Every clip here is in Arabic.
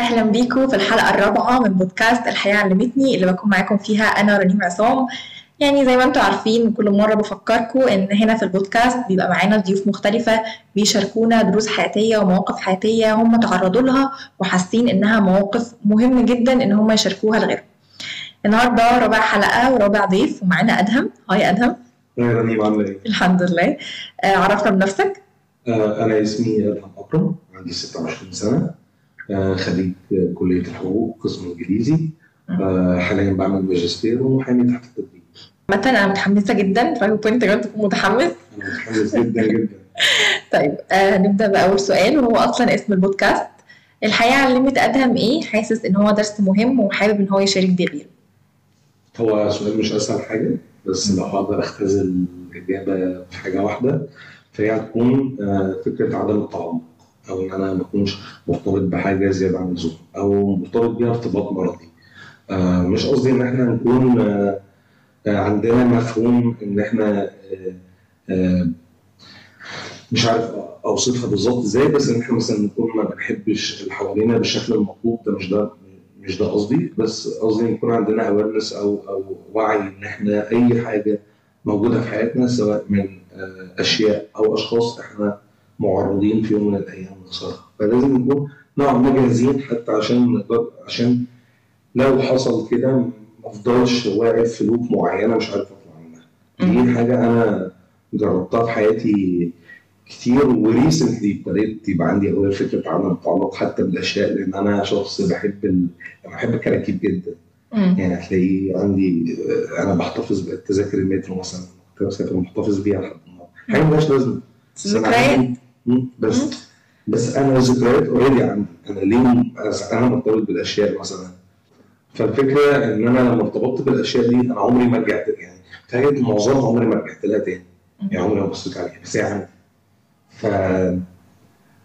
أهلا بيكم في الحلقة الرابعة من بودكاست الحياة علمتني اللي بكون معاكم فيها أنا رنيم عصام. يعني زي ما أنتم عارفين كل مرة بفكركم إن هنا في البودكاست بيبقى معانا ضيوف مختلفة بيشاركونا دروس حياتية ومواقف حياتية هم تعرضوا لها وحاسين إنها مواقف مهم جدا إن هم يشاركوها لغيرهم. النهارده رابع حلقة ورابع ضيف ومعانا أدهم. هاي أدهم. يا رنيم عاملة إيه؟ الحمد لله. آه، عرفنا بنفسك؟ آه، أنا اسمي أدهم أكرم عندي 26 سنة. خريج كلية الحقوق قسم إنجليزي. آه، حاليا بعمل ماجستير ومحامي تحت التدريب. مثلا أنا متحمسة جدا. أنت كمان تكون متحمس. أنا متحمس جدا جدا. طيب آه نبدا بأول سؤال وهو أصلا اسم البودكاست. الحياة علمت أدهم إيه؟ حاسس إن هو درس مهم وحابب إن هو يشارك بيه غيره. هو سؤال مش أسهل حاجة بس لو هقدر أختزل الإجابة في حاجة واحدة فهي هتكون آه، فكرة عدم التعمق. أو إن أنا ما أكونش مرتبط بحاجة زيادة عن اللزوم أو مرتبط بيها ارتباط مرضي. آه، مش قصدي إن إحنا نكون آه، آه، عندنا مفهوم إن إحنا مش عارف أوصفها بالظبط إزاي بس إن إحنا مثلا نكون ما بنحبش اللي حوالينا بالشكل المطلوب ده مش ده مش ده قصدي. بس قصدي يكون عندنا awareness أو أو وعي إن إحنا أي حاجة موجودة في حياتنا سواء من أشياء أو أشخاص إحنا معرضين في يوم من الأيام نخسرها فلازم نكون نوعا ما جاهزين حتى عشان نقدر عشان لو حصل كده ما افضلش واقف في loop معينة مش عارف أطلع منها. دي حاجة أنا جربتها في حياتي كتير و recently ابتديت يبقى عندي اول فكره عدم التعلق حتى بالأشياء لأن أنا شخص بحب ال... أنا بحب الكراكيب جدا. مم. يعني هتلاقيه عندي أنا بحتفظ بتذاكر المترو مثلا كنت محتفظ بيها لحد النهارده. حاجة ملهاش لازمة. ذكريات. بس. بس أنا الذكريات اوريدي عندي أنا ليه أنا مرتبط بالأشياء مثلا. فالفكرة إن أنا لما ارتبطت بالأشياء دي أنا عمري ما رجعت يعني تخيل معظمها عمري ما رجعت لها تاني. يعني عمري ما بصيت عليها بس هي عندي. ف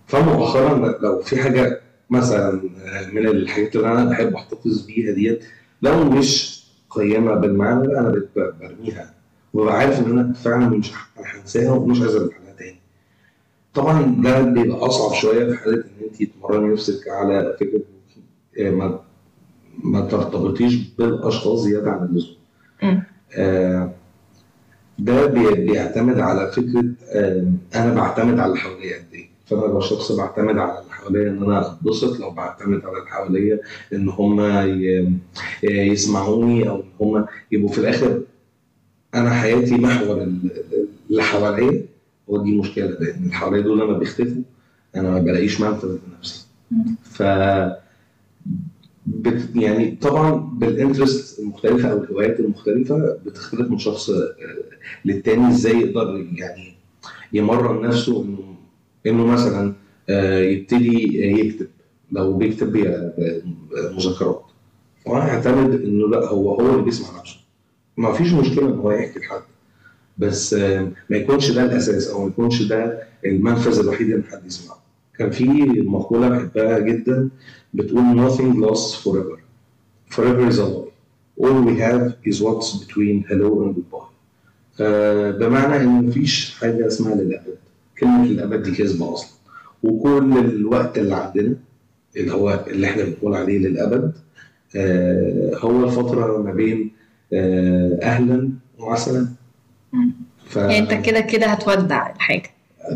فمؤخرا لو في حاجة مثلا من الحاجات اللي أنا بحب أحتفظ بيها ديت لو مش قيمة بالمعنى أنا برميها. وببقى عارف إن أنا فعلا مش هنساها ومش عايز ارجع. طبعا ده بيبقى أصعب شوية في حالة إن انت تمرني نفسك على فكرة آه، ما ما ترتبطيش بالأشخاص زيادة عن اللزوم. آه، ده بي- بيعتمد على فكرة آه، أنا بعتمد على اللي حواليا قد إيه. فأنا لو شخص بعتمد على اللي حواليا إن أنا أتبسط لو بعتمد على اللي حواليا إن هم يسمعوني أو إن هم يبقوا في الآخر أنا حياتي محور ال- اللي حواليا. ودي مشكلة لأن اللي حواليا دول لما بيختفوا أنا ما بلاقيش منفذ لنفسي. ف بت يعني طبعا بالانترست المختلفه أو الهوايات المختلفة بتختلف من شخص آه، للتاني إزاي يقدر يعني يمرن نفسه إنه إنه مثلا آه، يبتدي يكتب. لو بيكتب بي- مذكرات. وأنا أعتمد إنه لأ هو هو اللي بيسمع نفسه. ما فيش مشكلة إن هو يحكي لحد. بس ما يكونش ده الأساس أو ما يكونش ده المنفذ الوحيد ان حد يسمعه. كان في مقولة بحبها جدا بتقول nothing lasts forever. Forever is a lie. All we have is what's between hello and goodbye. آه، بمعنى إن مفيش حاجة اسمها للأبد. كلمة الابد دي كذبة أصلا. وكل الوقت اللي عندنا اللي هو اللي إحنا بنقول عليه للأبد آه، هو الفترة ما بين آه، أهلا وعسلا. ف يعني انت كده كده هتودع الحاجة.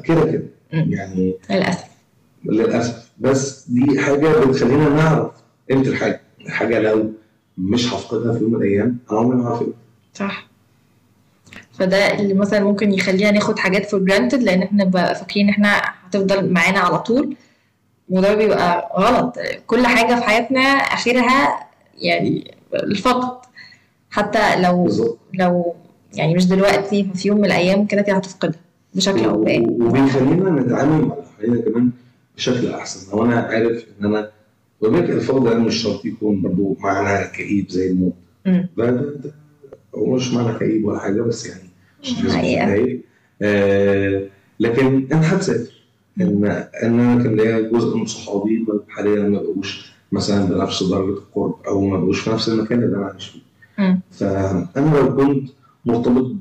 كده كده. يعني للأسف. للأسف. بس دي حاجة بتخلينا نعرف قيمة الحاجة. الحاجة لو مش هفقدها في يوم من الأيام أنا عمري ما هعرف. صح. فده اللي مثلا ممكن يخلينا ناخد حاجات for granted لأن إحنا بقى فاكرين إن إحنا هتفضل معانا على طول. وده بيبقى غلط. كل حاجة في حياتنا آخرها يعني الفقد. حتى لو بالظبط. لو يعني مش دلوقتي في يوم من الأيام كده هتفقدها بشكل أو بآخر وبيخلينا نتعامل مع اللي حوالينا كمان بشكل أحسن لو أنا عارف إن أنا وبالك الفقد ده مش شرط يكون برضه معنى كئيب زي الموت. ده ده ده هو مش معنى كئيب ولا حاجة بس يعني مش حقيقة. آه لكن أنا هتسافر إن إن أنا كان ليا جزء من صحابي حاليا ما بقوش مثلا بنفس درجة القرب أو ما بقوش في نفس المكان اللي أنا عايش فيه. فأنا لو كنت مرتبط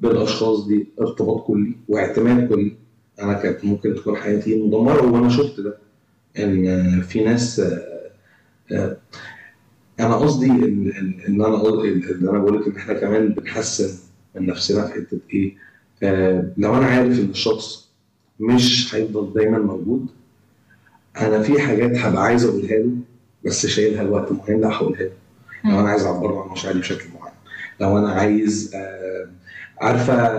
بالأشخاص دي ارتباط كلي واعتماد كلي. أنا كانت ممكن تكون حياتي مدمرة وأنا شفت ده. إن في ناس آه، أنا قصدي إن أنا إن أنا بقول لك إن إحنا كمان بنحسن من نفسنا في حتة إيه؟ آه لو أنا عارف إن الشخص مش هيفضل دايما موجود أنا في حاجات هبقى عايز أقولها له بس شايلها لوقت معين لا هقولها له. لو أنا عايز أعبر عن مشاعري بشكل لو أنا عايز آه عارفة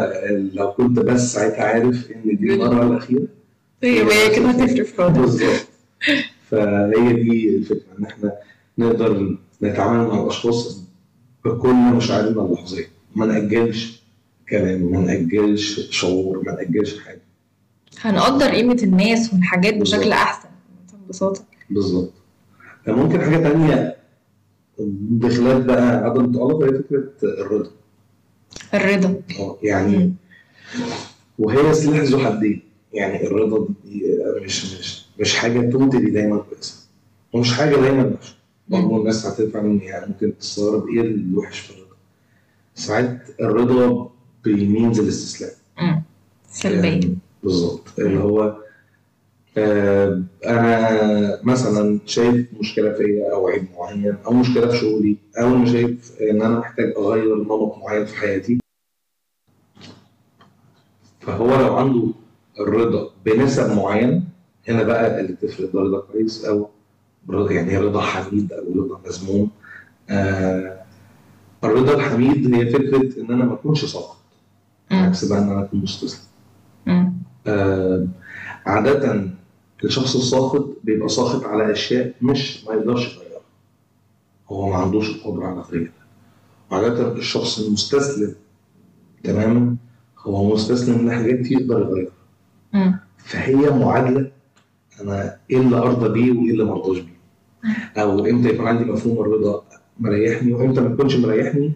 لو كنت بس ساعتها عارف إن دي المرة الأخيرة. هي كده هتفرق الوضع بالظبط. فهي دي الفكرة إن إحنا نقدر نتعامل مع الأشخاص بكل مشاعرنا اللحظية. ما نأجلش كلام ما نأجلش شعور ما نأجلش حاجة. هنقدر قيمة الناس والحاجات بشكل بالظبط. أحسن ببساطة بالظبط. ممكن حاجة تانية؟ بخلاف بقى عدم التعلق هي فكرة الرضا. الرضا. آه، يعني مم. وهي سلاح ذو حدين. يعني الرضا دي مش مش مش حاجة توتالي دايما كويسة. ومش حاجة دايما وحشة. برضه الناس هتفهم ان يعني ممكن تستغرب إيه الوحش في الرضا. ساعات الرضا بيمينز الاستسلام. سلبية. يعني بالظبط. اللي هو آه أنا مثلا شايف مشكلة فيا أو عيب معين أو مشكلة في شغلي أو أنا شايف إن أنا محتاج أغير نمط معين في حياتي فهو لو عنده الرضا بنسب معينه هنا بقى اللي تفرق ده رضا كويس أو رضا يعني رضا حميد أو رضا مذموم آه الرضا الحميد هي فكرة إن أنا ما أكونش ساقط. عكس بقى إن أنا أكون مستسلم. آه، عادة الشخص الساخط بيبقى ساخط على أشياء مش ما يقدرش يغيرها. هو ما عندوش القدرة على تغييرها. وعادة الشخص المستسلم تماما هو مستسلم لحاجات يقدر يغيرها. فهي معادلة أنا إيه اللي أرضى بيه وإيه اللي ما أرضاش بيه. أو إمتى يكون عندي مفهوم الرضا مريحني وإمتى ما يكونش مريحني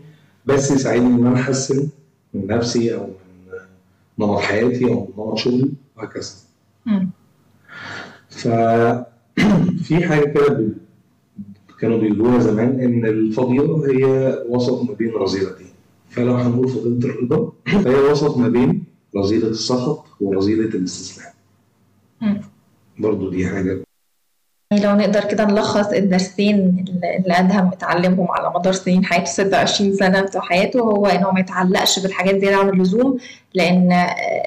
بس يساعدني إن أنا أحسن من نفسي أو من نمط حياتي أو من نمط شغلي وهكذا. ففي حاجة كده كانوا بيقولوها زمان إن الفضيلة هي وسط ما بين رذيلتين فلو هنقول فضيلة الرضا فهي وسط ما بين رذيله السخط ورذيله الاستسلام. برضو دي حاجة. يعني لو نقدر كده نلخص الدرسين اللي أدهم اتعلمهم على مدار سنين حياته 26 سنة بتوع حياته هو إنه ما يتعلقش بالحاجات زيادة عن اللزوم لأن آه،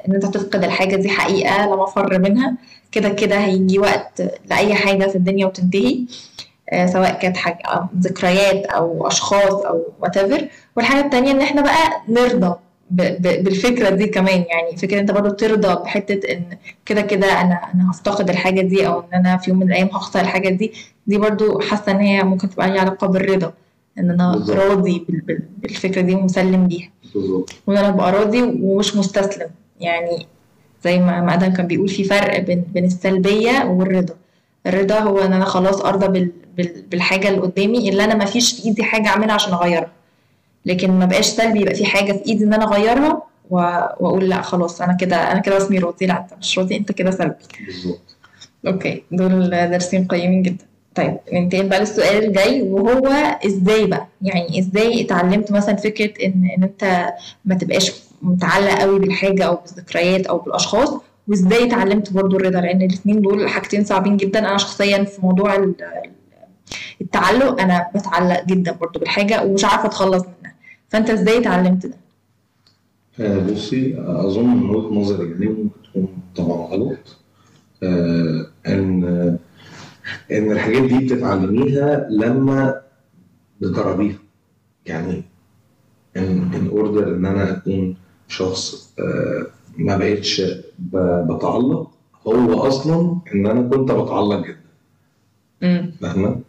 إن أنت تفقد الحاجة دي حقيقة لا مفر منها. كده كده هيجي وقت لأي حاجة في الدنيا وتنتهي آه، سواء كانت حاجة آه، ذكريات أو أشخاص أو whatever. والحاجة التانية إن إحنا بقى نرضى بالفكرة دي كمان. يعني فكرة أنت برضه ترضى بحتة إن كده كده أنا أنا هفتقد الحاجة دي أو إن أنا في يوم من الأيام هخسر الحاجة دي دي برضو حاسة إن هي ممكن تبقى ليها علاقة بالرضا. إن أنا بالظبط. راضي بال- بال- بالفكرة دي ومسلم بيها. بالظبط. وإن أنا ابقى راضي ومش مستسلم. يعني زي ما ما آدم كان بيقول في فرق بين بين السلبية والرضا. الرضا هو إن أنا خلاص أرضى بال بال بالحاجة اللي قدامي اللي أنا ما فيش في إيدي حاجة أعملها عشان أغيرها. لكن ما بقاش سلبي يبقى في حاجة في إيدي إن أنا أغيرها و- وأقول لأ خلاص أنا كده أنا كده اسمي راضي لأ أنت مش راضي أنت كده سلبي. بالظبط. أوكي دول درسين قيمين جدا. طيب ننتقل بقى للسؤال الجاي وهو إزاي بقى؟ يعني إزاي اتعلمت مثلا فكرة إن إن أنت ما تبقاش متعلق قوي بالحاجة أو بالذكريات أو بالأشخاص وإزاي اتعلمت برضو الرضا؟ لأن الاثنين دول حاجتين صعبين جدا. أنا شخصيا في موضوع ال- التعلق أنا بتعلق جدا برضو بالحاجة ومش عارفة أتخلص منها. فأنت إزاي اتعلمت ده؟ آه، بصي أظن من وجهة نظري يعني ممكن تكون طبعا غلط آه، إن إن الحاجات دي بتتعلميها لما بتجربيها. يعني إن إن اوردر إن أنا أكون شخص آه، ما بقتش بتعلق هو أصلا إن أنا كنت بتعلق جدا. فاهمة؟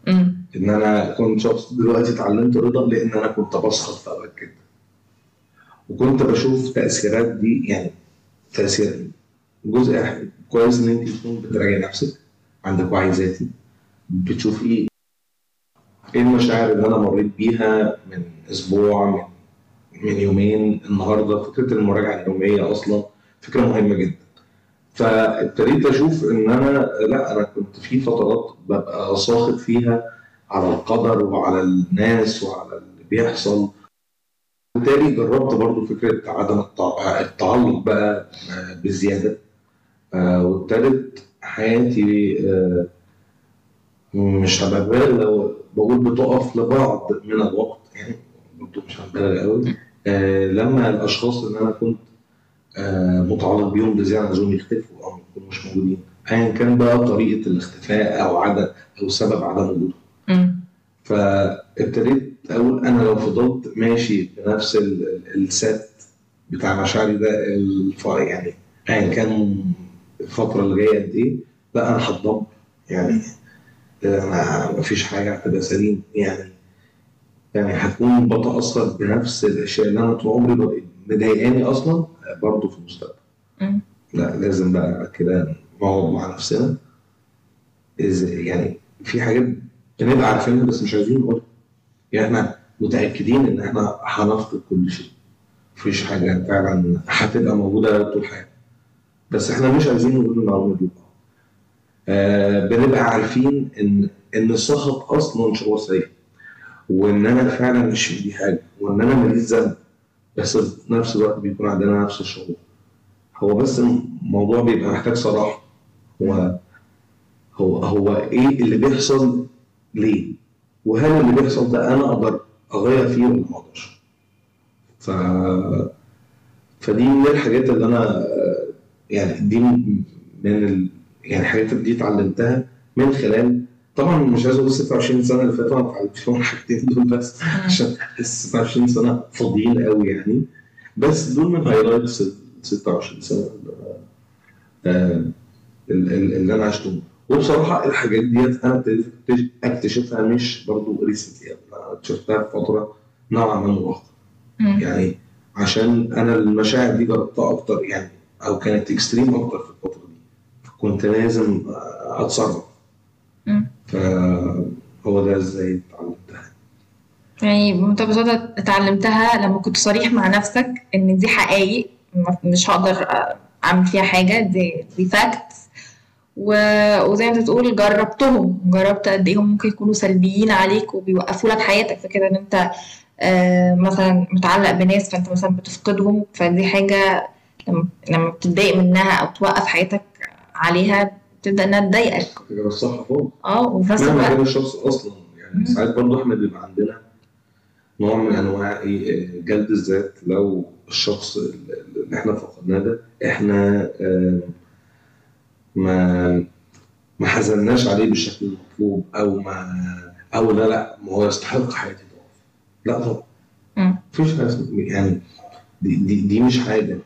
إن أنا كنت شخص دلوقتي اتعلمت رضا لأن أنا كنت بسخط في أوقات جدا. وكنت بشوف تأثيرات دي يعني تأثير جزء كويس إن أنت تكون بتراجعي نفسك. عندك وعي ذاتي. بتشوفي إيه المشاعر اللي أنا مريت بيها من أسبوع من من يومين؟ النهارده فكرة المراجعة اليومية أصلا فكرة مهمة جدا. فابتديت أشوف إن أنا لا أنا كنت في فترات ببقى ساخط فيها على القدر وعلى الناس وعلى اللي بيحصل. بالتالي جربت برضو فكرة عدم التع- التعلق بقى بزيادة. آه، وابتدت حياتي آه، مش هبقى لو بقول بتقف لبعض من الوقت يعني برضه مش هبالغ قوي آه لما الأشخاص اللي أنا كنت آه متعلق بيهم بزيادة عن يختفوا أو ما يكونوش موجودين ايا كان بقى طريقة الاختفاء أو عدم أو سبب عدم وجودهم. فابتديت أقول أنا لو فضلت ماشي بنفس ال- السات بتاع مشاعري ده يعني ايا كان الفترة اللي جاية قد إيه لا أنا هتدمر يعني أنا مفيش حاجة هتبقى سليم. يعني يعني هكون بتأثر بنفس الأشياء اللي أنا طول عمري مضايقاني أصلا برضه في المستقبل. لا لازم بقى كده نقعد مع نفسنا. إزاي يعني في حاجات بنبقى عارفينها بس مش عايزين نقولها. يعني إحنا متأكدين إن إحنا هنفقد كل شيء. مفيش حاجة فعلا هتبقى موجودة طول حياتنا. بس إحنا مش عايزين نقول المعلومه دي آه بنبقى عارفين ان إن السخط أصلا شعور سيء وإن أنا فعلا مش ايدي حاجة وإن أنا ماليش ذنب بس في نفس الوقت بيكون عندنا نفس الشعور هو بس الموضوع بيبقى محتاج صراحة هو هو هو إيه اللي بيحصل ليه؟ وهل اللي بيحصل ده أنا أقدر أغير فيه ولا ما أقدرش؟ ف فدي من الحاجات اللي أنا يعني دي من ال... يعني الحاجات دي اتعلمتها من خلال طبعا مش عايز أقول 26 سنة اللي فاتوا أنا اتعلمت فيهم الحاجتين دول بس عشان 26 سنة فاضيين قوي يعني. بس دول من هايلايتس ال 26 سنة اللي, آه، ال- ال- اللي أنا عشتهم. وبصراحة الحاجات ديت أنا ابتديت أكتش- أكتشفها مش برضو recently أنا اكتشفتها في فترة نوعا ما مم. يعني عشان أنا المشاعر دي جربتها أكتر يعني أو كانت extreme أكتر في الفترة دي. كنت لازم أتصرف. فهو ده إزاي اتعلمتها. يعني بمنتهى اتعلمتها لما كنت صريح مع نفسك إن دي حقايق ما- مش هقدر أعمل فيها حاجة دي دي فاكتس وزي ما انت بتقول جربتهم. جربت قد إيه هم ممكن يكونوا سلبيين عليك وبيوقفوا لك حياتك فكده إن أنت آه، مثلا متعلق بناس فأنت مثلا بتفقدهم فدي حاجة لما لما بتتضايق منها أو توقف حياتك عليها بتبدأ إنها تضايقك. حاجة بس صح خالص. آه وفي نفس الوقت كان الشخص أصلا يعني. ساعات برضه إحنا بيبقى عندنا نوع من أنواع إيه جلد الذات. لو الشخص اللي إحنا فقدناه ده إحنا ما ما حزناش عليه بالشكل المطلوب أو ما أو لا لا ما هو يستحق حياتي تقف لا طبعا. مفيش حاجة يعني دي, دي, دي مش حاجة.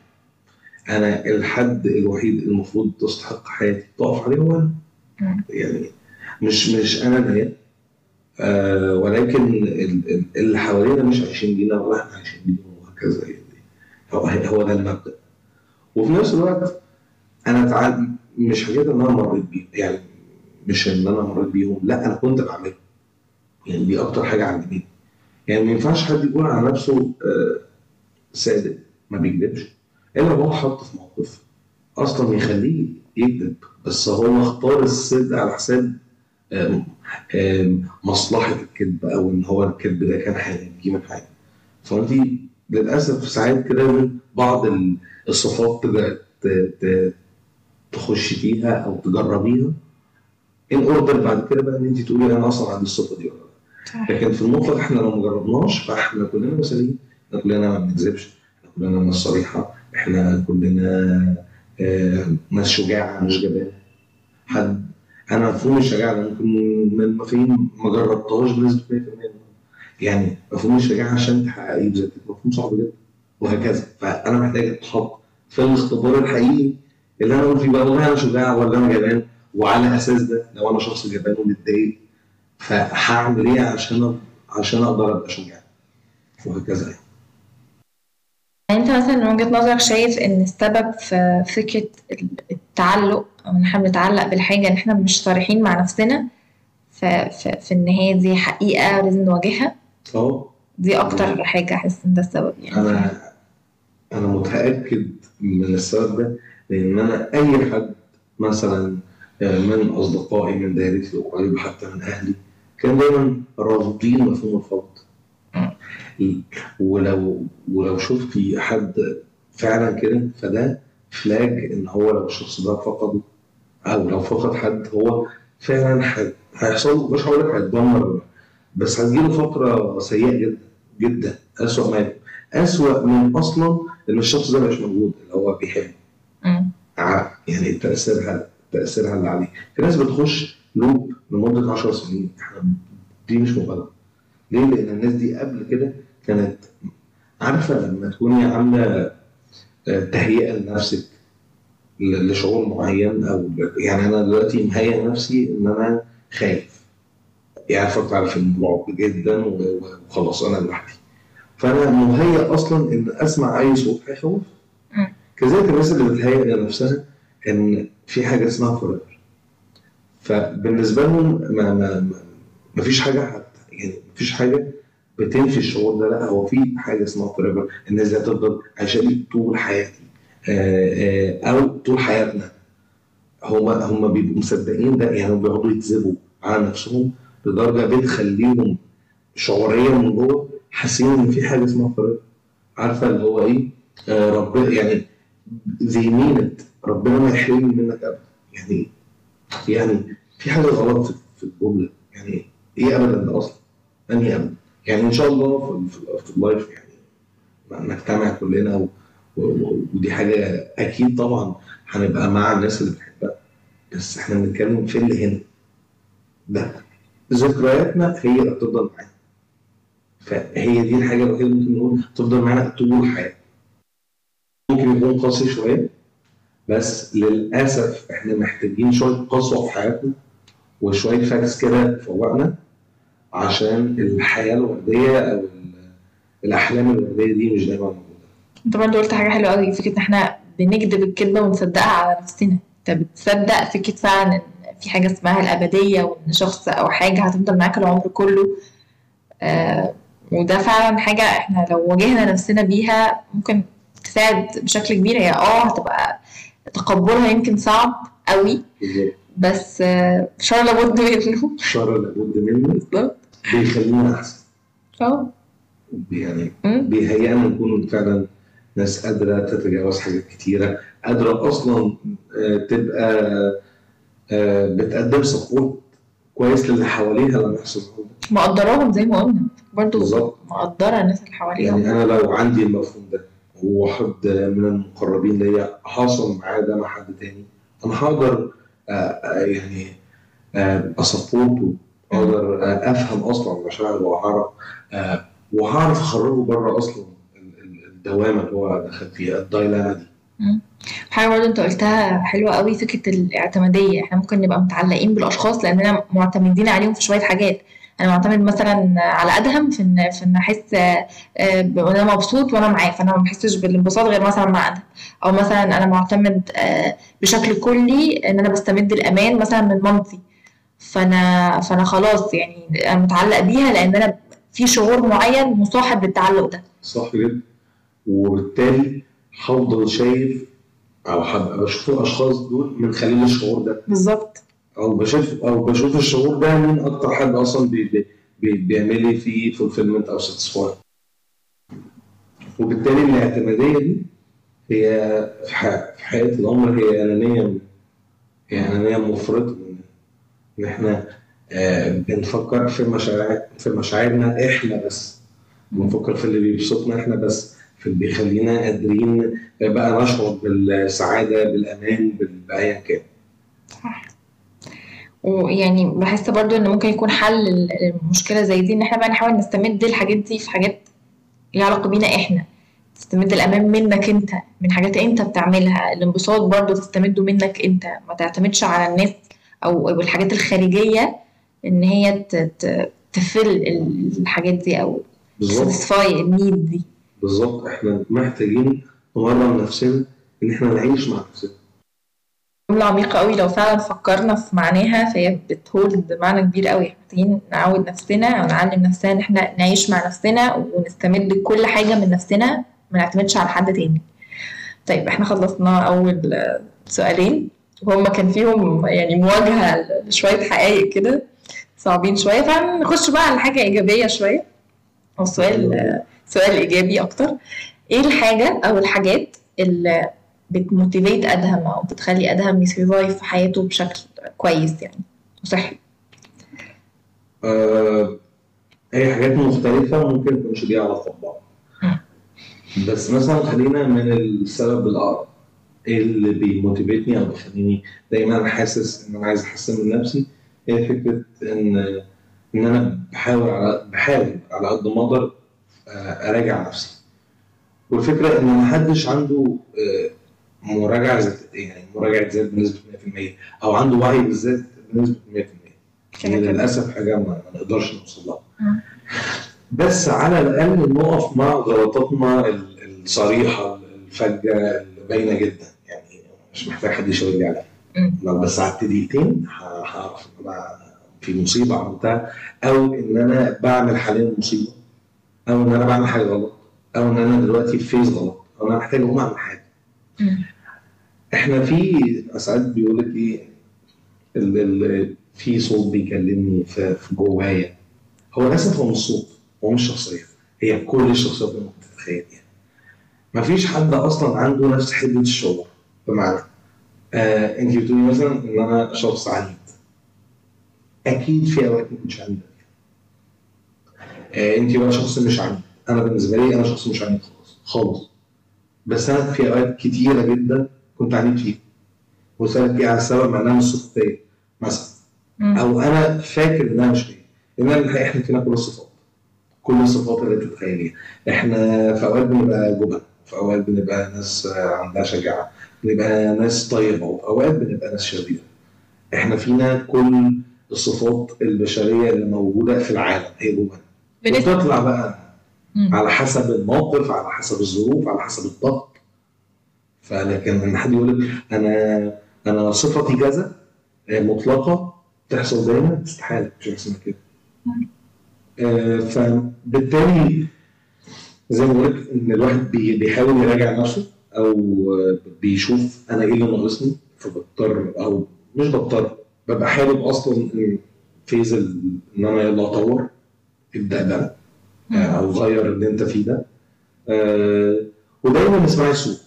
أنا الحد الوحيد المفروض تستحق حياتي تقف عليه هو أنا. يعني مش مش أنا اللي آه ولكن ال- ال- اللي حوالينا مش عايشين لينا ولا إحنا عايشين ليهم وهكذا يعني. هو هو ده المبدأ. وفي نفس الوقت أنا تعال مش حاجات إن أنا مريت بيهم يعني مش إن أنا مريت بيهم لا أنا كنت بعملهم يعني دي أكتر حاجة عجبتني. يعني ما ينفعش حد يقول على نفسه آه، صادق ما بيكذبش. إلا هو حط في موقف أصلا يخليه يكذب بس هو اختار الصدق على حساب مصلحة الكذب أو إن هو الكذب ده كان هينجيه من حاجة فانت للأسف ساعات كده من بعض ال- الصفات تخش فيها أو تجربيها. ان اوردر بعد كده بقى إن أنت تقولي أنا أصلا عندي الصفة دي ولا لأ. لكن في المطلق إحنا لو ما جربناش فإحنا كلنا مثاليين إحنا كلنا ما بنكذبش إحنا كلنا ناس صريحة. إحنا كلنا آه، ناس شجاعة مش جبانه حد أنا مفهوم الشجاعة ده ممكن من مفاهيم ما جربتهاش بنسبة 100% يعني مفهوم الشجاعة عشان تحققيه بذاتك مفهوم صعب جدا وهكذا. فأنا محتاج أتحط في الاختبار الحقيقي اللي أنا أقول فيه بقى والله أنا شجاع ولا أنا جبان وعلى أساس ده لو أنا شخص جبان ومتضايق فهعمل إيه عشان عشان أقدر أبقى شجاع؟ وهكذا يعني. يعني انت مثلا من وجهة نظرك شايف إن السبب في فكرة التعلق أو إن إحنا بنتعلق بالحاجة إن إحنا مش صريحين مع نفسنا في إن هي دي حقيقة لازم نواجهها؟ أه. دي أكتر حاجة أحس إن ده السبب يعني. أنا أنا متأكد من السبب ده لأن أنا أي حد مثلا آه، من أصدقائي من دايرتي القريبة حتى من أهلي كان دايما رافضين مفهوم ولو ولو شفتي حد فعلا كده فده فلاج إن هو لو الشخص ده فقده أو لو فقد حد هو فعلا هيحصل مش هقول لك هيتدمر بس هتجيله فترة سيئة جدا جدا اسوء ما اسوء من أصلا إن الشخص ده مش موجود اللي هو بيحب مم. ع- يعني تأثيرها تأثيرها اللي عليه. في ناس بتخش لوب لمدة 10 سنين. إحنا دي مش مبالغة. ليه؟ لأن الناس دي قبل كده كانت عارفة لما تكوني عاملة آه، تهيئة لنفسك لشعور معين أو يعني أنا دلوقتي مهيئ نفسي إن أنا خايف. يعني اتفرجت على فيلم رعب جدا وخلاص أنا لوحدي. فأنا مهيئ أصلا إن أسمع أي صوت هيخوف. كذلك الناس اللي بتهيئ لنفسها إن في حاجة اسمها forever فبالنسبة لهم ما, ما, ما, ما فيش حاجة حت يعني ما فيش حاجة بتنفي الشعور ده لا هو في حاجة اسمها forever الناس دي هتفضل عايشة لي طول حياتي آه، آه، أو طول حياتنا. هما هما بيبقوا مصدقين ده يعني بيقعدوا يكذبوا على نفسهم لدرجة بتخليهم شعوريا من جوه حاسين إن في حاجة اسمها forever عارفة اللي هو إيه؟ آه ربنا يعني زي مينت ربنا ما يحرمني منك ابدا. يعني يعني في حاجة غلط في الجملة. يعني إيه ابدا؟ ده أصلا أنهي ابدا؟ يعني إن شاء الله في ال afterlife يعني نجتمع كلنا و و- ودي حاجة أكيد طبعا هنبقى مع الناس اللي بنحبها بس إحنا بنتكلم في اللي هنا. ده ذكرياتنا هي اللي بتفضل معانا. فهي دي الحاجة الوحيدة اللي ممكن نقول تفضل معانا طول الحياة ممكن يكون قاسي شوية بس للأسف إحنا محتاجين شوية قسوة في حياتنا وشوية فاكس كده فوقنا. عشان الحياة الورديه أو ال- الأحلام الورديه دي مش دايما موجودة. انت برضه قلت حاجة حلوة قوي فكرة إن إحنا بنكذب الكذبه ونصدقها على نفسنا. أنت بتصدق فكرة فعلا إن في حاجة اسمها الأبدية وإن شخص أو حاجة هتفضل معاك العمر كله. آه وده فعلا حاجة إحنا لو واجهنا نفسنا بيها ممكن تساعد بشكل كبير. هي آه هتبقى تقبلها يمكن صعب قوي بس آه شر لابد منه. الشر لابد منه. بالظبط. بيخلينا احسن آه يعني. بيهيئنا نكون فعلا ناس قادرة تتجاوز حاجات كتيرة قادرة أصلا آه، تبقى آه، بتقدم سبورت كويس للي حواليها لما يحصل. مقدراهم زي ما قلنا برضه بالظبط مقدرة الناس اللي حواليها يعني أنا لو عندي المفهوم ده وحد من المقربين ليا حصل معاه ده مع حد تاني أنا هقدر آه، يعني أسبورته أقدر آه، أفهم أصلا مشاعره وأعرف آه، وهعرف أخرجه بره أصلا ال- ال- الدوامة اللي هو دخل فيها الدايلاما دي. حاجة برضه أنت قلتها حلوة قوي فكرة الاعتمادية. إحنا ممكن نبقى متعلقين بالأشخاص لاننا معتمدين عليهم في شوية حاجات. أنا معتمد مثلا على أدهم في ان في إن أحس آه، آه، وأنا مبسوط وأنا معاه. فأنا ما بحسش بالانبساط غير مثلا مع أدهم. أو مثلا أنا معتمد بشكل كلي إن أنا بستمد الأمان مثلا من مامتي. فانا فانا خلاص يعني أنا متعلق بيها لأن أنا في شعور معين مصاحب للتعلق ده. صح جدا. وبالتالي هفضل شايف أو هبقى بشوف الأشخاص دول من خلال الشعور ده. بالظبط. أو بشوف أو بشوف الشعور ده مين أكتر حد أصلا بي بي بي بيعمل لي فيه fulfillment أو satisfy وبالتالي الاعتمادية دي هي في حياة الأمر هي أنانية هي أنانية مفرطة. من ان إحنا آه، بنفكر في مشاعر في مشاعرنا إحنا بس. بنفكر في اللي بيبسطنا إحنا بس في اللي بيخلينا قادرين بقى نشعر بالسعادة بالأمان بال- بأيا كان. صح. ويعني بحس برضو إن ممكن يكون حل المشكلة زي دي إن إحنا بقى نحاول نستمد الحاجات دي في حاجات ليها علاقة بينا إحنا. تستمد الأمان منك أنت من حاجات أنت بتعملها. الانبساط برضو تستمده منك أنت. ما تعتمدش على الناس أو الحاجات الخارجية إن هي تفل الحاجات دي أو تساتسفاي النيد دي. بالظبط. إحنا محتاجين نمرن نفسنا إن إحنا نعيش مع نفسنا. جملة عميقة قوي لو فعلا فكرنا في معناها فهي بتهولد معنى كبير قوي محتاجين نعود نفسنا أو نعلم نفسنا إن إحنا نعيش مع نفسنا ونستمد كل حاجة من نفسنا ما نعتمدش على حد تاني. طيب إحنا خلصنا أول سؤالين. وهما كان فيهم يعني مواجهة لشوية حقائق كده صعبين شوية. فنخش بقى على حاجة إيجابية شوية. أو سؤال سؤال إيجابي أكتر. إيه الحاجة أو الحاجات اللي بتموتيفيت أدهم أو بتخلي أدهم يسرفايف في حياته بشكل كويس يعني وصحي؟ آه هي حاجات مختلفة ممكن تكونش ليها علاقة ببعض. بس مثلا خلينا من السبب الأقرب. إيه اللي بيموتيفيتني أو بيخليني دايما حاسس إن أنا عايز أحسن من نفسي؟ هي فكرة ان إن أنا بحاول على بحاول على قد ما أقدر آه، أراجع نفسي. والفكرة إن محدش عنده آه، مراجعة ذات يعني مراجعة ذات بنسبة 100% أو عنده وعي بالذات بنسبة 100% هي للأسف حاجة ما نقدرش نوصل لها. بس على الأقل نقف مع غلطاتنا ال- الصريحة الفجة باينة جدا. يعني مش محتاج حد يشاور لي عليها. لو بس قعدت دقيقتين هعرف إن أنا في مصيبة عملتها أو إن أنا بعمل حاليا مصيبة أو إن أنا بعمل حاجة غلط أو إن أنا دلوقتي في فيز غلط أو أنا محتاج أقوم أعمل حاجة. إحنا في ساعات بيقول لك إيه ال- ال- في صوت بيكلمني في جوايا. هو للأسف هو مش صوت هو مش شخصية. هي كل الشخصيات اللي ممكن تتخيليها مفيش حد أصلا عنده نفس حدة الشعور بمعنى آه انت بتقولي مثلا إن أنا شخص عنيد. أكيد في أوقات كنتش عنيد. آه انت بقى شخص مش عنيد. أنا بالنسبة لي أنا شخص مش عنيد خالص خالص. بس أنا في أوقات كتيرة جدا كنت عنيد فيها. وسالت فيها على السبب مع إنها مش صفتيه مثلا. أو أنا فاكر إنها مش الحقيقة إحنا فينا كل الصفات. كل الصفات اللي تتخيليها إحنا في أوقات بنبقى جبن في أوقات بنبقى ناس عندها شجاعة بنبقى ناس طيبة وفي أوقات بنبقى ناس شريرة. إحنا فينا كل الصفات البشرية اللي موجودة في العالم هي جوانا. بنت- وتطلع بقى مم. على حسب الموقف على حسب الظروف على حسب الضغط. فلكن ان حد يقول لك أنا أنا صفتي كذا آه، مطلقة تحصل دايما استحالة مش هيحصل كده. آه، فبالتالي زي ما لك إن الواحد بي- بيحاول يراجع نفسه أو آه، بيشوف أنا إيه اللي ناقصني فبضطر أو مش بضطر ببقى حابب أصلا فيز إن أنا يلا أطور ابدأ بقى مم. أو غير اللي أنت فيه ده. آه، ودايما اسمعي الصوت.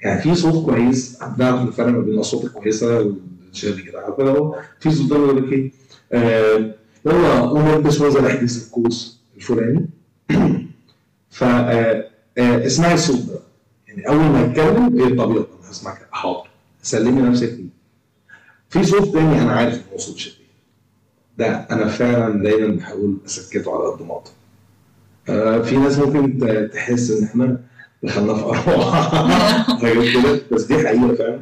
يعني في صوت كويس بنعرف نفرق ما بين الأصوات الكويسة والشريره عارفه هو في صوت ده يقول لك إيه؟ آه، يلا قوم البس وانزل احجز الكورس الفلاني. ف آه، آه، اسمعي الصوت ده. يعني أول ما يتكلم إيه طب يلا أنا هسمعك. حاضر. سلمي نفسك ليه في صوت تاني أنا عارف إن هو صوت شرير ده أنا فعلا دايما بحاول أسكته على قد ما أقدر. آه، في ناس ممكن تحس إن إحنا دخلنا في ارواح حاجات كده. بس دي حقيقة فعلا.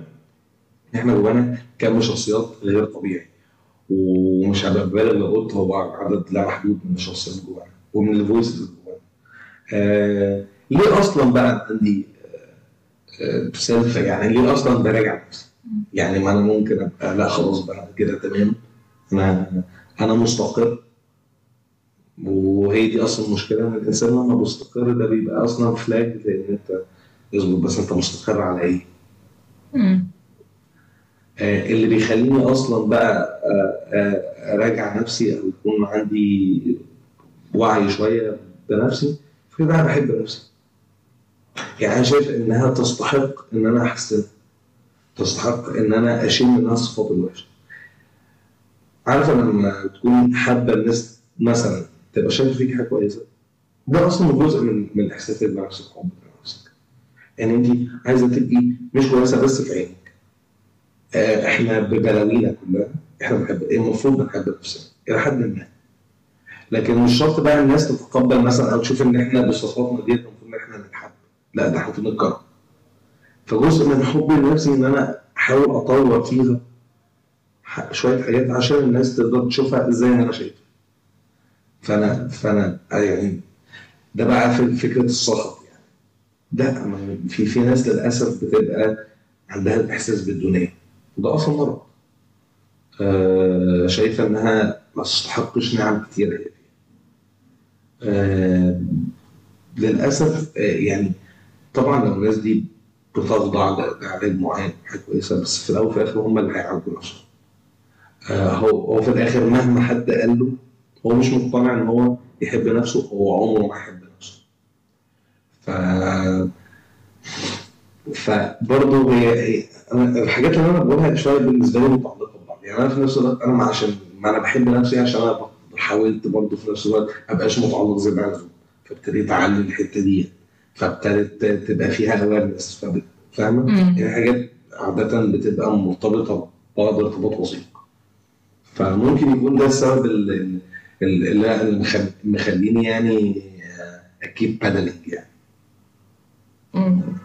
إحنا جوانا كم شخصيات غير طبيعي ومش هبقى ببالغ لو قلت هو عدد لا محدود من الشخصيات جوانا. ومن ال voices ليه أصلا بقى عندي آه self يعني ليه أصلا براجع نفسي؟ يعني ما أنا ممكن أبقى لا خلاص بقى كده تمام أنا أنا مستقر وهي دي أصلا المشكلة إن الإنسان لما بيستقر ده بيبقى أصلا فلاج لأن أنت اصبر بس أنت مستقر على إيه؟ آه، اللي بيخليني أصلا بقى آه، آه، أراجع نفسي أو يكون عندي وعي شوية بنفسي ده أنا بحب نفسي. يعني أنا شايف إنها تستحق إن أنا أحسن. تستحق إن أنا اشيل منها الصفات الوحشه عارفه لما تكون حابة الناس مثلا تبقى شايفه فيك حاجة كويسة ده أصلا جزء من من الاحساس اللي بنفسك حب بنفسك يعني أنت عايزة تبقي مش كويسة بس في عينك. آه، إحنا ببلاوينا كلها إحنا بنحب المفروض بنحب نفسنا إلى حد ما. لكن مش شرط بقى الناس تتقبل مثلا أو تشوف إن إحنا بصفاتنا ديت المفروض إن إحنا نتحب لا ده إحنا نتكرم. فجزء من حبي لنفسي إن أنا أحاول أطور فيها شوية حاجات عشان الناس تقدر تشوفها زي ما أنا شايفها. فأنا فأنا يعني ده بقى في فكرة الصخب يعني. ده في في ناس للأسف بتبقى عندها الإحساس بالدونيه وده أصلا مرض آه شايفة إنها ما تستحقش نعم كتير. آه للأسف آه يعني طبعا لو الناس دي بتخضع لعلاج معين حاجة كويسة بس في الأول وفي الآخر هم اللي هيعالجوا نفسهم. آه هو هو في الآخر مهما حد قال له هو مش مقتنع إن هو يحب نفسه هو عمره ما هيحب نفسه. ف فبرضه هي الحاجات اللي أنا بقولها شوية بالنسبة لي متعلقة ببعض. يعني أنا في نفس الوقت أنا عشان ما أنا بحب نفسي عشان أنا حاولت برضه في نفس الوقت ما ابقاش متعلق زيادة عن اللزوم فابتديت اعلي الحتة دي. فابتدت تبقى فيها awareness فاهمة؟ يعني حاجات عادة بتبقى مرتبطة ببعض ارتباط وثيق. فممكن يكون ده السبب ال- ال- ال- اللي اللي مخ- مخليني يعني I keep paddling يعني.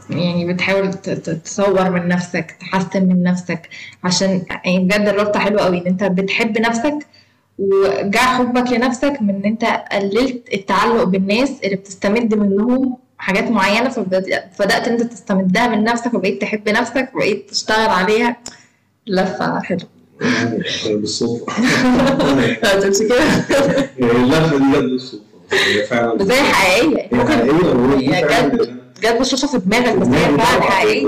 يعني بتحاول ت- ت- تطور من نفسك تحسن من نفسك. عشان يعني بجد الرابطة حلوة قوي إن أنت بتحب نفسك وجاء حبك لنفسك من إن أنت قللت التعلق بالناس اللي بتستمد منهم حاجات معينة فبدأت فبدأت أنت تستمدها من نفسك وبقيت تحب نفسك وبقيت تشتغل عليها. لفة حلوة. يعني بالصدفة. ما تقولش كده. اللفة دي جت بالصدفة. هي فعلا بس هي حقيقية. هي بجد. مش شايفة في دماغك بس هي فعلا حقيقية.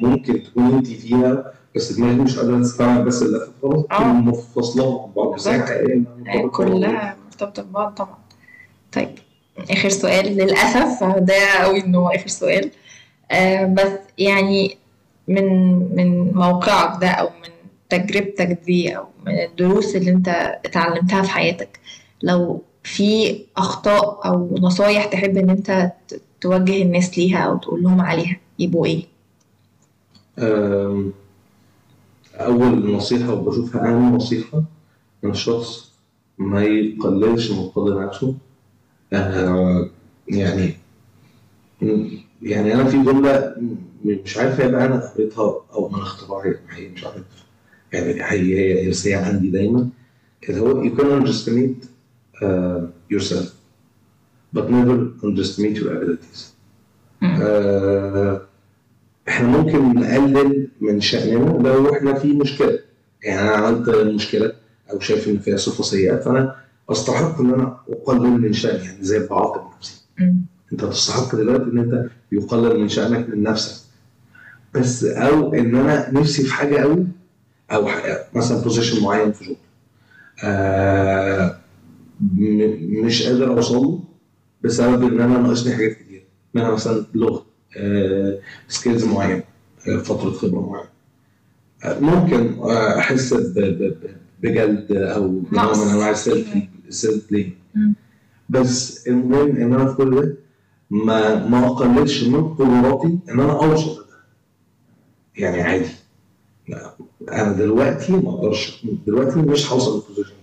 ممكن تكون انت فيها بس دماغك مش قادرة تستوعب بس اللفه آه. تكون مفصله عن بعض. هي كلها مرتبطة ببعض طبعا. طيب آخر سؤال للأسف. ده قوي إن هو آخر سؤال. آه بس يعني من من موقعك ده أو من تجربتك دي أو من الدروس اللي أنت اتعلمتها في حياتك لو في أخطاء أو نصايح تحب إن أنت ت- توجه الناس ليها أو تقول لهم عليها يبقوا إيه؟ أم، أول نصيحة وبشوفها أهم نصيحة إن الشخص ما يقللش من قدر نفسه. آه، يعني يعني أنا في جملة م- مش عارف هي بقى أنا قريتها أو من اختراعي حقيقي مش عارف. يعني هي هي إرسالية عندي دايما. اللي هو you can underestimate uh, yourself but never underestimate your abilities. آه، إحنا ممكن نقلل من شأننا لو إحنا في مشكلة. يعني أنا عملت مشكلة أو شايف إن فيها صفة سيئة فأنا أستحق إن أنا أقلل من شأني يعني زي بعاقب نفسي. أنت تستحق دلوقتي إن أنت يقلل من شأنك من نفسك. بس أو إن أنا نفسي في حاجة قوي أو مثلا بوزيشن معين في شغل آه مش قادر أوصل له بسبب إن أنا ناقصني حاجات كتير. منها مثلا لغة. skills معينه آه، فترة خبرة معينة. آه، ممكن آه، أحس بجلد أو نقص. من أنواع ال self ال self blame. بس المهم ان أنا في كل ده ما ما أقللش من قدراتي إن أنا أوصل لده. يعني عادي. لا، أنا دلوقتي ما أقدرش دلوقتي مش هوصل لل position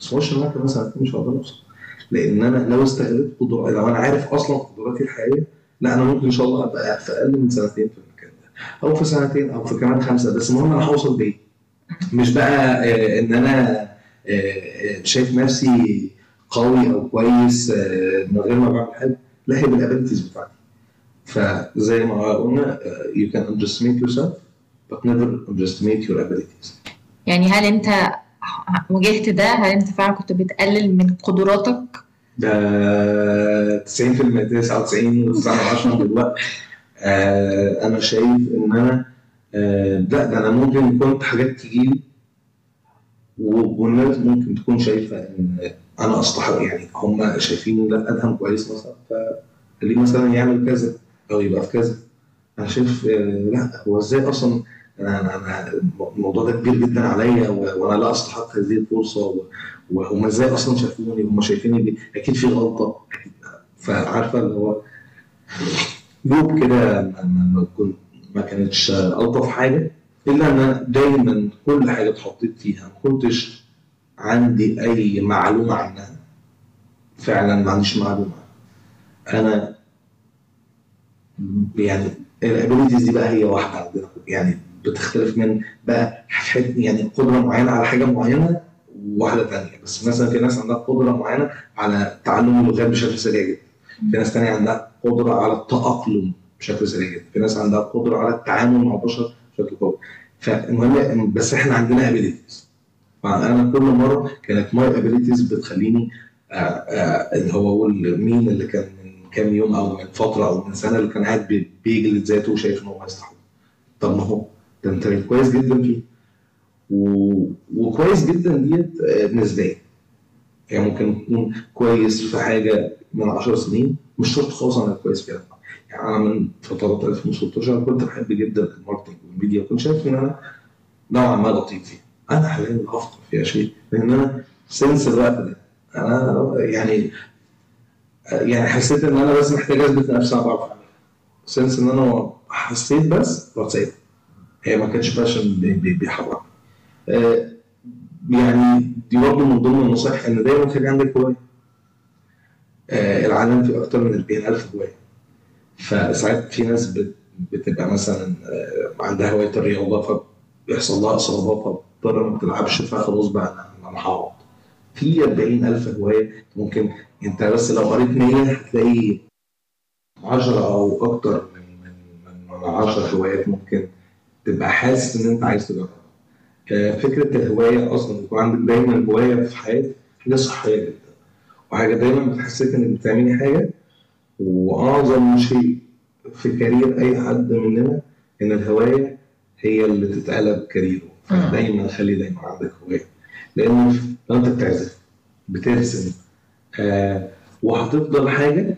بس مش كمان سنتين مش هقدر أوصل. لأن أنا لو استغلت قدراتي لو أنا عارف أصلا قدراتي الحقيقية لا أنا ممكن إن شاء الله أبقى في أقل من سنتين في المكان ده أو في سنتين أو في كمان خمسة بس المهم أنا هوصل بايه مش بقى آه، إن أنا آه، آه، شايف نفسي قوي أو كويس من غير ما بعمل حاجة لا هي بالابيلتيز بتاعتي فزي ما قلنا you can underestimate yourself but never underestimate your abilities يعني هل أنت واجهت ده؟ هل أنت فعلا كنت بتقلل من قدراتك؟ ده 90% 99 و9 10 من الوقت. آه أنا شايف إن أنا آه لا ده أنا ممكن كنت حاجات تجيلي والناس ممكن تكون شايفة إن أنا أستحق يعني هم شايفين لا أدهم كويس مثلا فليه مثلا يعمل كذا أو يبقى في كذا. أنا شايف آه لا هو إزاي أصلا؟ أنا أنا الموضوع ده كبير جدا عليا وأنا لا أستحق هذه الفرصة وهم إزاي أصلا شافوني هم شايفيني دي أكيد في غلطة. فعارفة اللي هو لوب كده ما- كنت ما كانتش ألطف حاجة إلا إن أنا دايما كل حاجة اتحطيت فيها ما كنتش عندي أي معلومة عنها. فعلا ما عنديش معلومة. أنا يعني ال abilities دي بقى هي واحدة عندنا. يعني بتختلف من بقى يعني قدرة معينة على حاجة معينة وواحدة ثانية بس مثلا في ناس عندها قدرة معينة على تعلم اللغات بشكل سريع جدا. في ناس تانية عندها قدرة على التأقلم بشكل سريع جدا. في ناس عندها قدرة على التعامل مع البشر بشكل قوي. فالمهم بس إحنا عندنا abilities فأنا كل مرة كانت my abilities بتخليني آه، آه، اللي هو أقول مين اللي كان من كام يوم أو من فترة أو من سنة اللي كان قاعد بي- بيجلد ذاته وشايف إن هو يستحق. طب ما هو ده أنت كويس جدا فيه. وكويس جدا ديت آه، نسبيا يعني ممكن تكون كويس في حاجة من 10 سنين مش شرط خالص أنا كويس فيها. يعني أنا من فترات 2016 كنت بحب جدا ال marketing وال media وكنت شايف إن أنا نوعا ما لطيف فيها. أنا حاليا افقه فيها شيء لأن أنا سنس الوقت ده أنا يعني يعني حسيت إن أنا بس محتاج أثبت نفسي أنا بعرف اعملها سنس إن أنا حسيت بس سايبها. هي ما كانتش باشن بيحرك آه، يعني دي برضه من ضمن النصائح ان دايما خلي عندك هواية. آه، العالم فيه أكتر من 40000 هواية. فساعات في ناس بت- بتبقى مثلا آه، عندها هواية الرياضة فبيحصل لها اصابات فبتضطر ما تلعبش فخلاص بقى أنا هقعد في 40000 هواية ممكن أنت بس لو قريت 100 هتلاقي 10 أو أكتر من من من 10 هوايات ممكن تبقى حاسس إن أنت عايز تجربها. آه، فكرة الهواية أصلا يكون عندك دايما هواية في حياتك حاجة صحية جدا. وحاجة دايما بتحسسك إنك بتعملي حاجة وأعظم شيء في career أي حد مننا إن الهواية هي اللي تتقلب career ه فدايما خلي دايما عندك هواية. لأن لو أنت بتعزف بترسم آه وهتفضل حاجة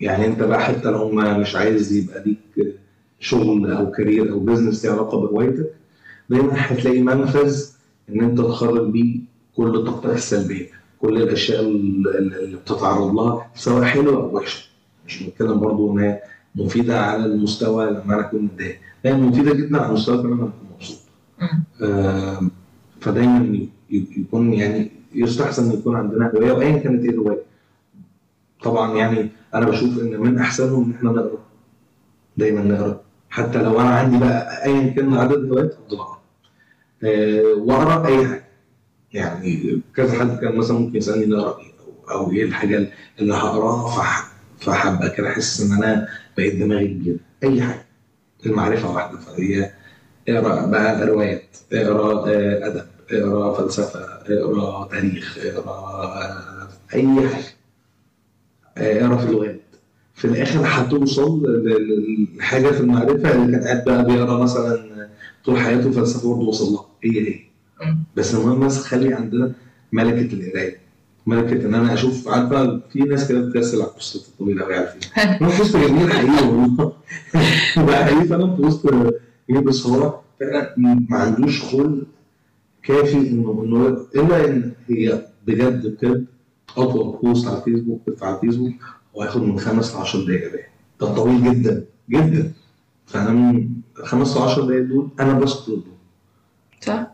يعني أنت بقى حتى لو ما مش عايز يبقى ليك شغل أو career أو business ليه علاقة بهوايتك دايما هتلاقي منفذ إن أنت تخرج بيه كل طاقتك السلبية كل الأشياء اللي بتتعرض لها سواء حلوة أو وحشة. مش بتكلم برضو إن هي مفيدة على المستوى لما أنا أكون متضايق. هي مفيدة جدا على المستوى لما أكون مبسوط. فدايما يكون يعني يستحسن إن يكون عندنا هوايه وايا كانت إيه الهوايه طبعا يعني أنا بشوف إن من أحسنهم إن إحنا نقرأ. دايما نقرأ. حتى لو أنا عندي بقى ايا كان عدد هوايات افضل اقرا وأقرأ أي حاجة. يعني كذا حد كان مثلا ممكن يسألني نقرا إيه أو, أو إيه الحاجة اللي هقراها فح- فحابه كده أحس إن أنا بقيت دماغي كبيرة. أي حاجة. المعرفة واحدة. فهي اقرأ بقى روايات اقرأ آه، أدب اقرأ فلسفة اقرأ تاريخ اقرأ آه، أي حاجة. اقرأ في اللغات. في الآخر هتوصل لحاجه في المعرفة اللي كان قاعد بقى بيقرأ مثلا طول حياته فلسفة برضه وصل لها. هي هي. بس المهم بس خلي عندنا ملكة القراية. ملكة إن أنا أشوف عارفه في ناس كده بتكسل على ال posts الطويلة قوي عارفين؟ أنا post جميل حقيقي والله. بقى حقيقي فعلا post جميل بس هو فعلا ما عندوش خلق كافي انه انه إلا إن هي بجد بجد أطول post على الفيسبوك على الفيسبوك. هو هياخد من خمس ل 10 دقائق باين ده طويل جدا جدا. فأنا من خمس ل 10 دقائق دول أنا بسكرول دول صح.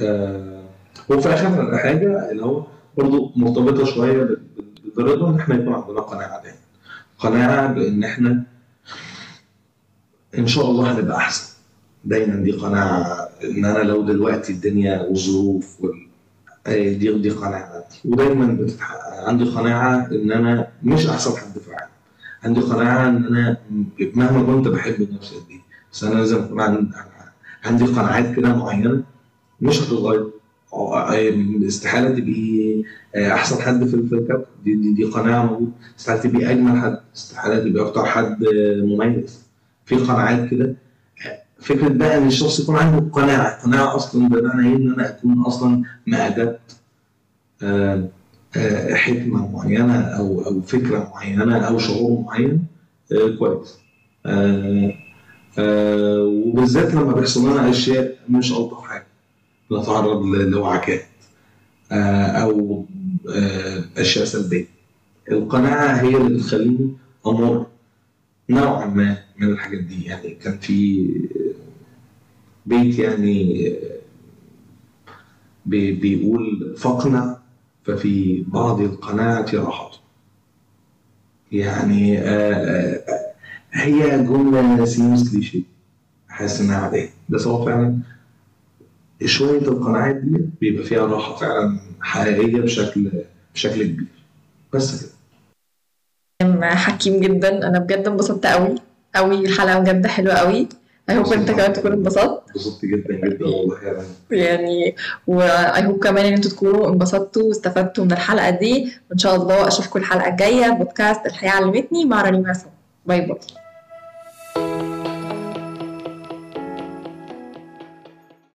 آه وفي آخر حاجة اللي هو برضه مرتبطة شوية بال- بال- بالرضا إن إحنا يكون عندنا قناعة دايما. قناعة بإن إحنا إن شاء الله هنبقى أحسن. دايما دي قناعة إن أنا لو دلوقتي الدنيا والظروف وال... آه، دي دي قناعة. ودايما بتتحقق عندي قناعة إن أنا مش أحسن حد في العالم. عندي قناعة إن أنا مهما كنت بحب نفسي قد إيه بس أنا لازم أكون عن- عندي قناعات كده معينة مش هتتغير. استحالة تبقي أحسن حد في الكوكب. دي, دي, دي قناعة موجودة. استحالة تبقي أجمل حد. استحالة تبقي أكتر حد مميز. في قناعات كده فكرة بقى إن الشخص يكون عنده قناعة قناعة أصلا بمعنى إيه؟ إن أنا أكون أصلا ما ادبت آه، آه، حكمة معينة أو أو فكرة معينة أو شعور معين آه، كويس. وبالذات لما بيحصل لنا أشياء مش ألطف حاجة نتعرض لوعكات أو أشياء سلبية. القناعة هي اللي بتخليني أمر نوعا ما من الحاجات دي. يعني كان في بيت يعني بي- بيقول فاقنع ففي بعض القناعة راحة يعني آه، آه، هي جملة سيمس كليشيه. حاسس إنها عادية. بس هو فعلا شوية القناعات دي بيبقى فيها راحة فعلا حقيقية بشكل بشكل كبير. بس كده. حكيم جدا. أنا بجد انبسطت قوي قوي الحلقة بجد حلوة قوي. I hope انت كمان تكون انبسطت. انبسطت جدا جدا والله يعني يعني و I hope كمان إن أنتوا تكونوا انبسطتوا واستفدتوا من الحلقة دي. وإن شاء الله أشوفكم الحلقة الجاية. بودكاست الحياة علمتني. مع رنيم عصام bye bye.